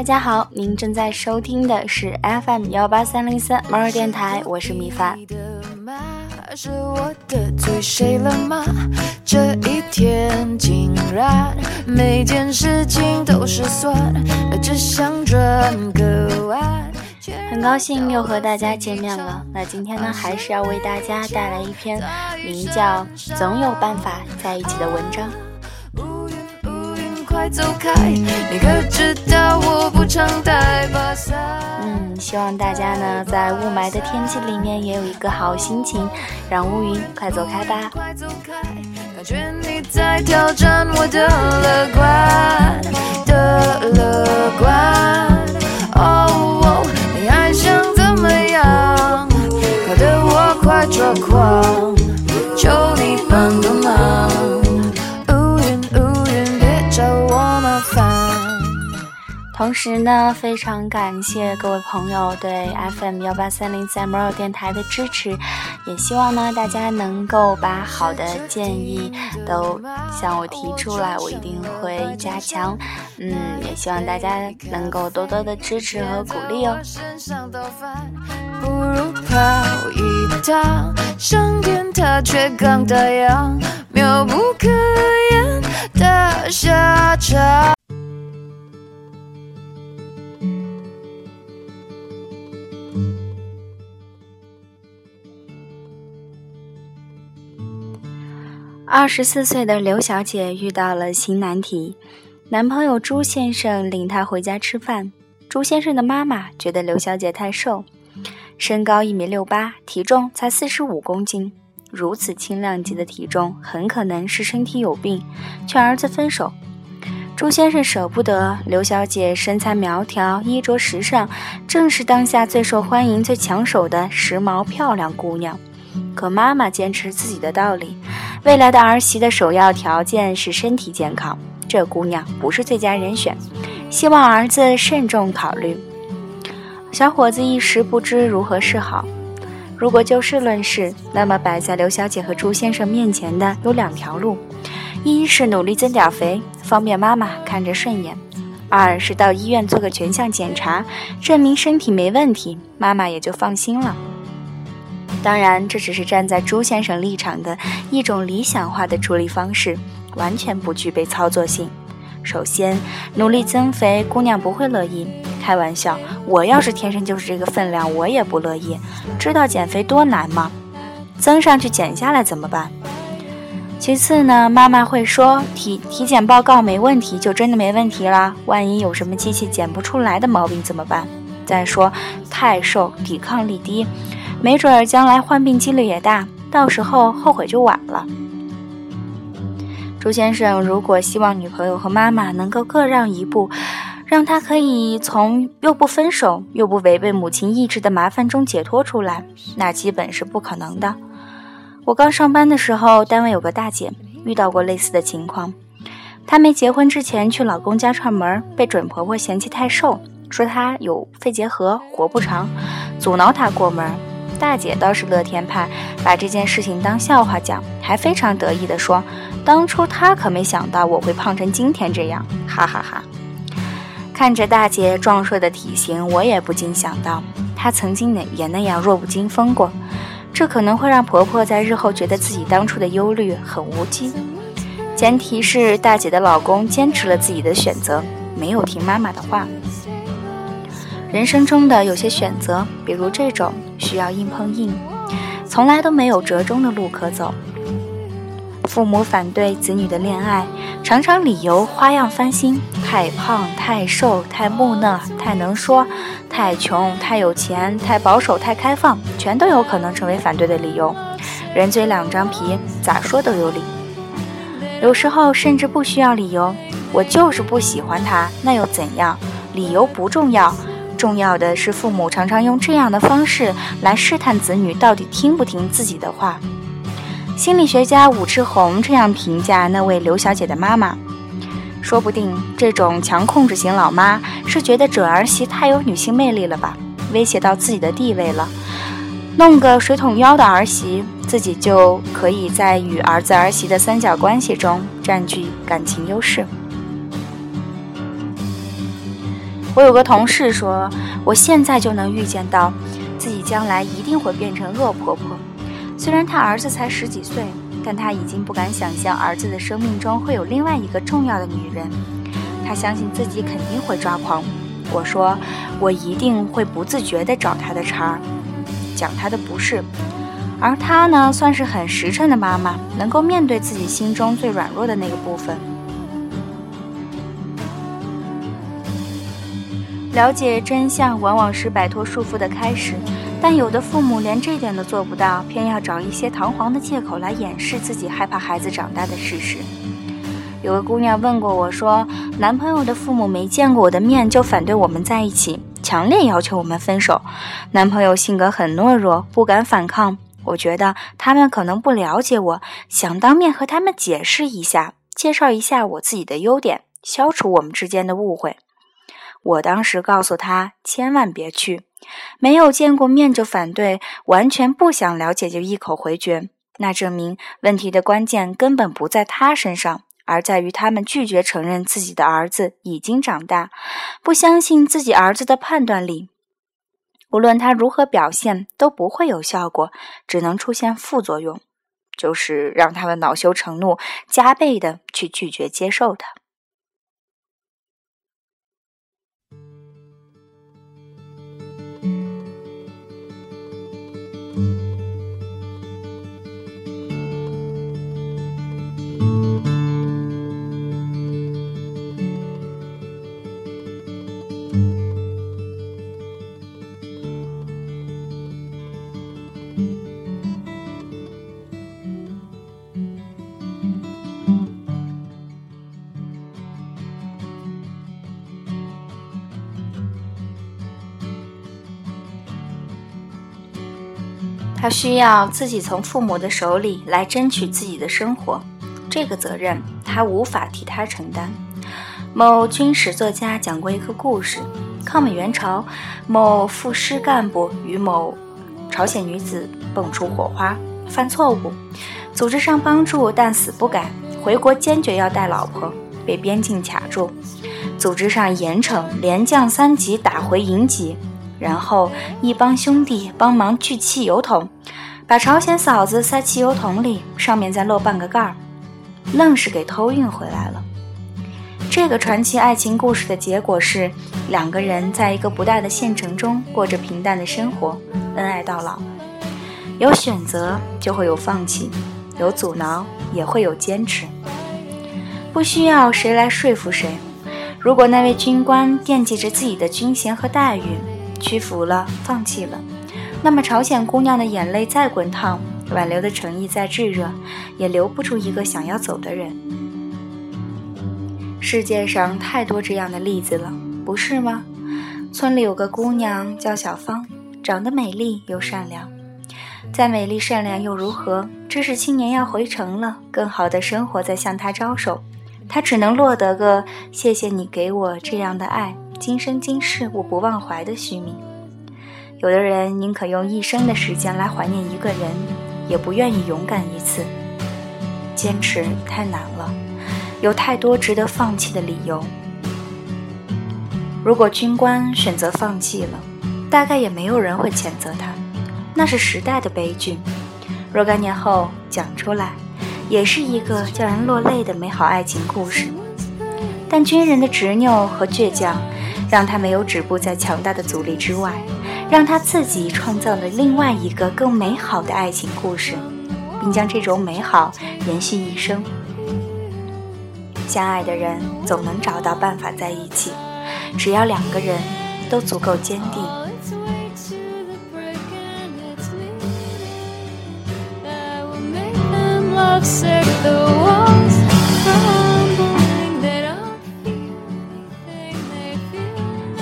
大家好，您正在收听的是 FM 幺八三零三猫儿电台，我是米饭。是我谁了吗？这一天竟然每件事情都失算，只想转个弯。很高兴又和大家见面了。那今天呢，还是要为大家带来一篇名叫《总有办法在一起》的文章。快走开！你可知道我不常带把伞？嗯，希望大家呢在雾霾的天气里面也有一个好心情，让乌云快走开吧。快走开！感觉你在挑战我的乐观同时呢，非常感谢各位朋友对 FM 幺八三零三 m o 电台的支持，也希望呢大家能够把好的建议都向我提出来，我一定会加强。嗯，也希望大家能够多多的支持和鼓励哦。不如跑一趟，上天它却刚打烊，妙不可言二十四岁的刘小姐遇到了新难题，男朋友朱先生领她回家吃饭。朱先生的妈妈觉得刘小姐太瘦，身高一米六八，体重才四十五公斤，如此轻量级的体重很可能是身体有病，劝儿子分手。朱先生舍不得刘小姐，身材苗条，衣着时尚，正是当下最受欢迎、最抢手的时髦漂亮姑娘。可妈妈坚持自己的道理。未来的儿媳的首要条件是身体健康，这姑娘不是最佳人选，希望儿子慎重考虑。小伙子一时不知如何是好。如果就事论事，那么摆在刘小姐和朱先生面前的有两条路：一是努力增点肥，方便妈妈看着顺眼；二是到医院做个全项检查，证明身体没问题，妈妈也就放心了。当然，这只是站在朱先生立场的一种理想化的处理方式，完全不具备操作性。首先，努力增肥，姑娘不会乐意。开玩笑，我要是天生就是这个分量，我也不乐意。知道减肥多难吗？增上去减下来怎么办？其次呢，妈妈会说体体检报告没问题，就真的没问题了。万一有什么机器检不出来的毛病怎么办？再说，太瘦，抵抗力低。没准儿将来患病几率也大，到时候后悔就晚了。朱先生如果希望女朋友和妈妈能够各让一步，让他可以从又不分手又不违背母亲意志的麻烦中解脱出来，那基本是不可能的。我刚上班的时候，单位有个大姐遇到过类似的情况。她没结婚之前去老公家串门，被准婆婆嫌弃太瘦，说她有肺结核，活不长，阻挠她过门。大姐倒是乐天派，把这件事情当笑话讲，还非常得意地说：“当初她可没想到我会胖成今天这样，哈哈哈。”看着大姐壮硕的体型，我也不禁想到，她曾经也那样弱不禁风过。这可能会让婆婆在日后觉得自己当初的忧虑很无稽。前提是大姐的老公坚持了自己的选择，没有听妈妈的话。人生中的有些选择，比如这种需要硬碰硬，从来都没有折中的路可走。父母反对子女的恋爱，常常理由花样翻新：太胖、太瘦、太木讷、太能说、太穷、太有钱、太保守、太开放，全都有可能成为反对的理由。人嘴两张皮，咋说都有理。有时候甚至不需要理由，我就是不喜欢他，那又怎样？理由不重要。重要的是，父母常常用这样的方式来试探子女到底听不听自己的话。心理学家武志红这样评价那位刘小姐的妈妈：说不定这种强控制型老妈是觉得准儿媳太有女性魅力了吧，威胁到自己的地位了，弄个水桶腰的儿媳，自己就可以在与儿子儿媳的三角关系中占据感情优势。我有个同事说，我现在就能预见到自己将来一定会变成恶婆婆。虽然她儿子才十几岁，但她已经不敢想象儿子的生命中会有另外一个重要的女人。她相信自己肯定会抓狂。我说，我一定会不自觉地找她的茬儿，讲她的不是。而她呢，算是很实诚的妈妈，能够面对自己心中最软弱的那个部分。了解真相往往是摆脱束缚的开始，但有的父母连这点都做不到，偏要找一些堂皇的借口来掩饰自己害怕孩子长大的事实。有个姑娘问过我说，男朋友的父母没见过我的面就反对我们在一起，强烈要求我们分手。男朋友性格很懦弱，不敢反抗。我觉得他们可能不了解我，想当面和他们解释一下，介绍一下我自己的优点，消除我们之间的误会。我当时告诉他，千万别去，没有见过面就反对，完全不想了解就一口回绝，那证明问题的关键根本不在他身上，而在于他们拒绝承认自己的儿子已经长大，不相信自己儿子的判断力，无论他如何表现都不会有效果，只能出现副作用，就是让他们恼羞成怒，加倍的去拒绝接受他。他需要自己从父母的手里来争取自己的生活，这个责任他无法替他承担。某军事作家讲过一个故事：抗美援朝，某副师干部与某朝鲜女子蹦出火花，犯错误，组织上帮助但死不改，回国坚决要带老婆，被边境卡住，组织上严惩，连降三级，打回营级。然后一帮兄弟帮忙锯汽油桶，把朝鲜嫂子塞汽油桶里，上面再漏半个盖儿，愣是给偷运回来了。这个传奇爱情故事的结果是，两个人在一个不大的县城中过着平淡的生活，恩爱到老。有选择就会有放弃，有阻挠也会有坚持，不需要谁来说服谁。如果那位军官惦记着自己的军衔和待遇，屈服了，放弃了，那么朝鲜姑娘的眼泪再滚烫，挽留的诚意再炙热，也留不住一个想要走的人。世界上太多这样的例子了，不是吗？村里有个姑娘叫小芳，长得美丽又善良。再美丽善良又如何？知识青年要回城了，更好的生活在向她招手，她只能落得个谢谢你给我这样的爱。今生今世我不忘怀的虚名，有的人宁可用一生的时间来怀念一个人，也不愿意勇敢一次。坚持太难了，有太多值得放弃的理由。如果军官选择放弃了，大概也没有人会谴责他，那是时代的悲剧。若干年后讲出来，也是一个叫人落泪的美好爱情故事。但军人的执拗和倔强。让他没有止步在强大的阻力之外，让他自己创造了另外一个更美好的爱情故事，并将这种美好延续一生。相爱的人总能找到办法在一起，只要两个人都足够坚定。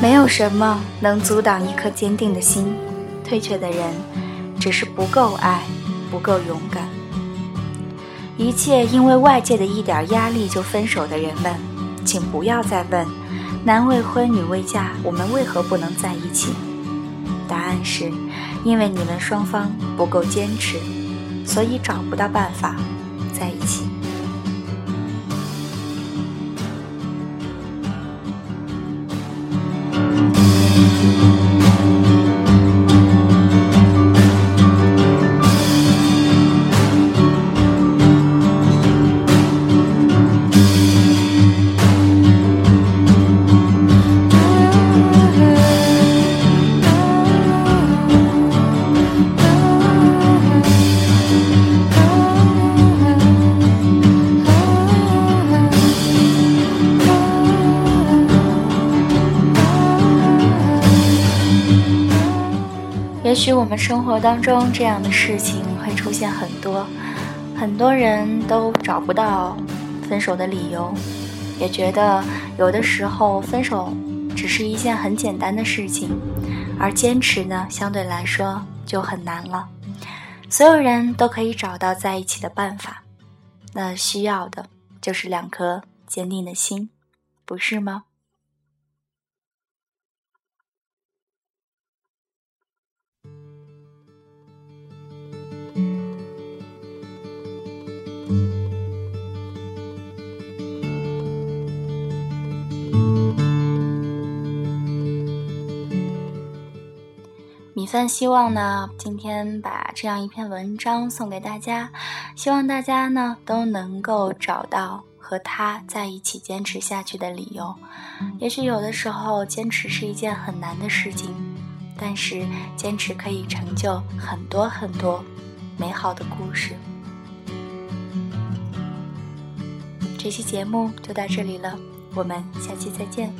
没有什么能阻挡一颗坚定的心。退却的人，只是不够爱，不够勇敢。一切因为外界的一点压力就分手的人们，请不要再问：男未婚，女未嫁，我们为何不能在一起？答案是，因为你们双方不够坚持，所以找不到办法在一起。许我们生活当中这样的事情会出现很多，很多人都找不到分手的理由，也觉得有的时候分手只是一件很简单的事情，而坚持呢，相对来说就很难了。所有人都可以找到在一起的办法，那需要的就是两颗坚定的心，不是吗？米饭希望呢，今天把这样一篇文章送给大家，希望大家呢都能够找到和他在一起坚持下去的理由。也许有的时候坚持是一件很难的事情，但是坚持可以成就很多很多美好的故事。这期节目就到这里了，我们下期再见。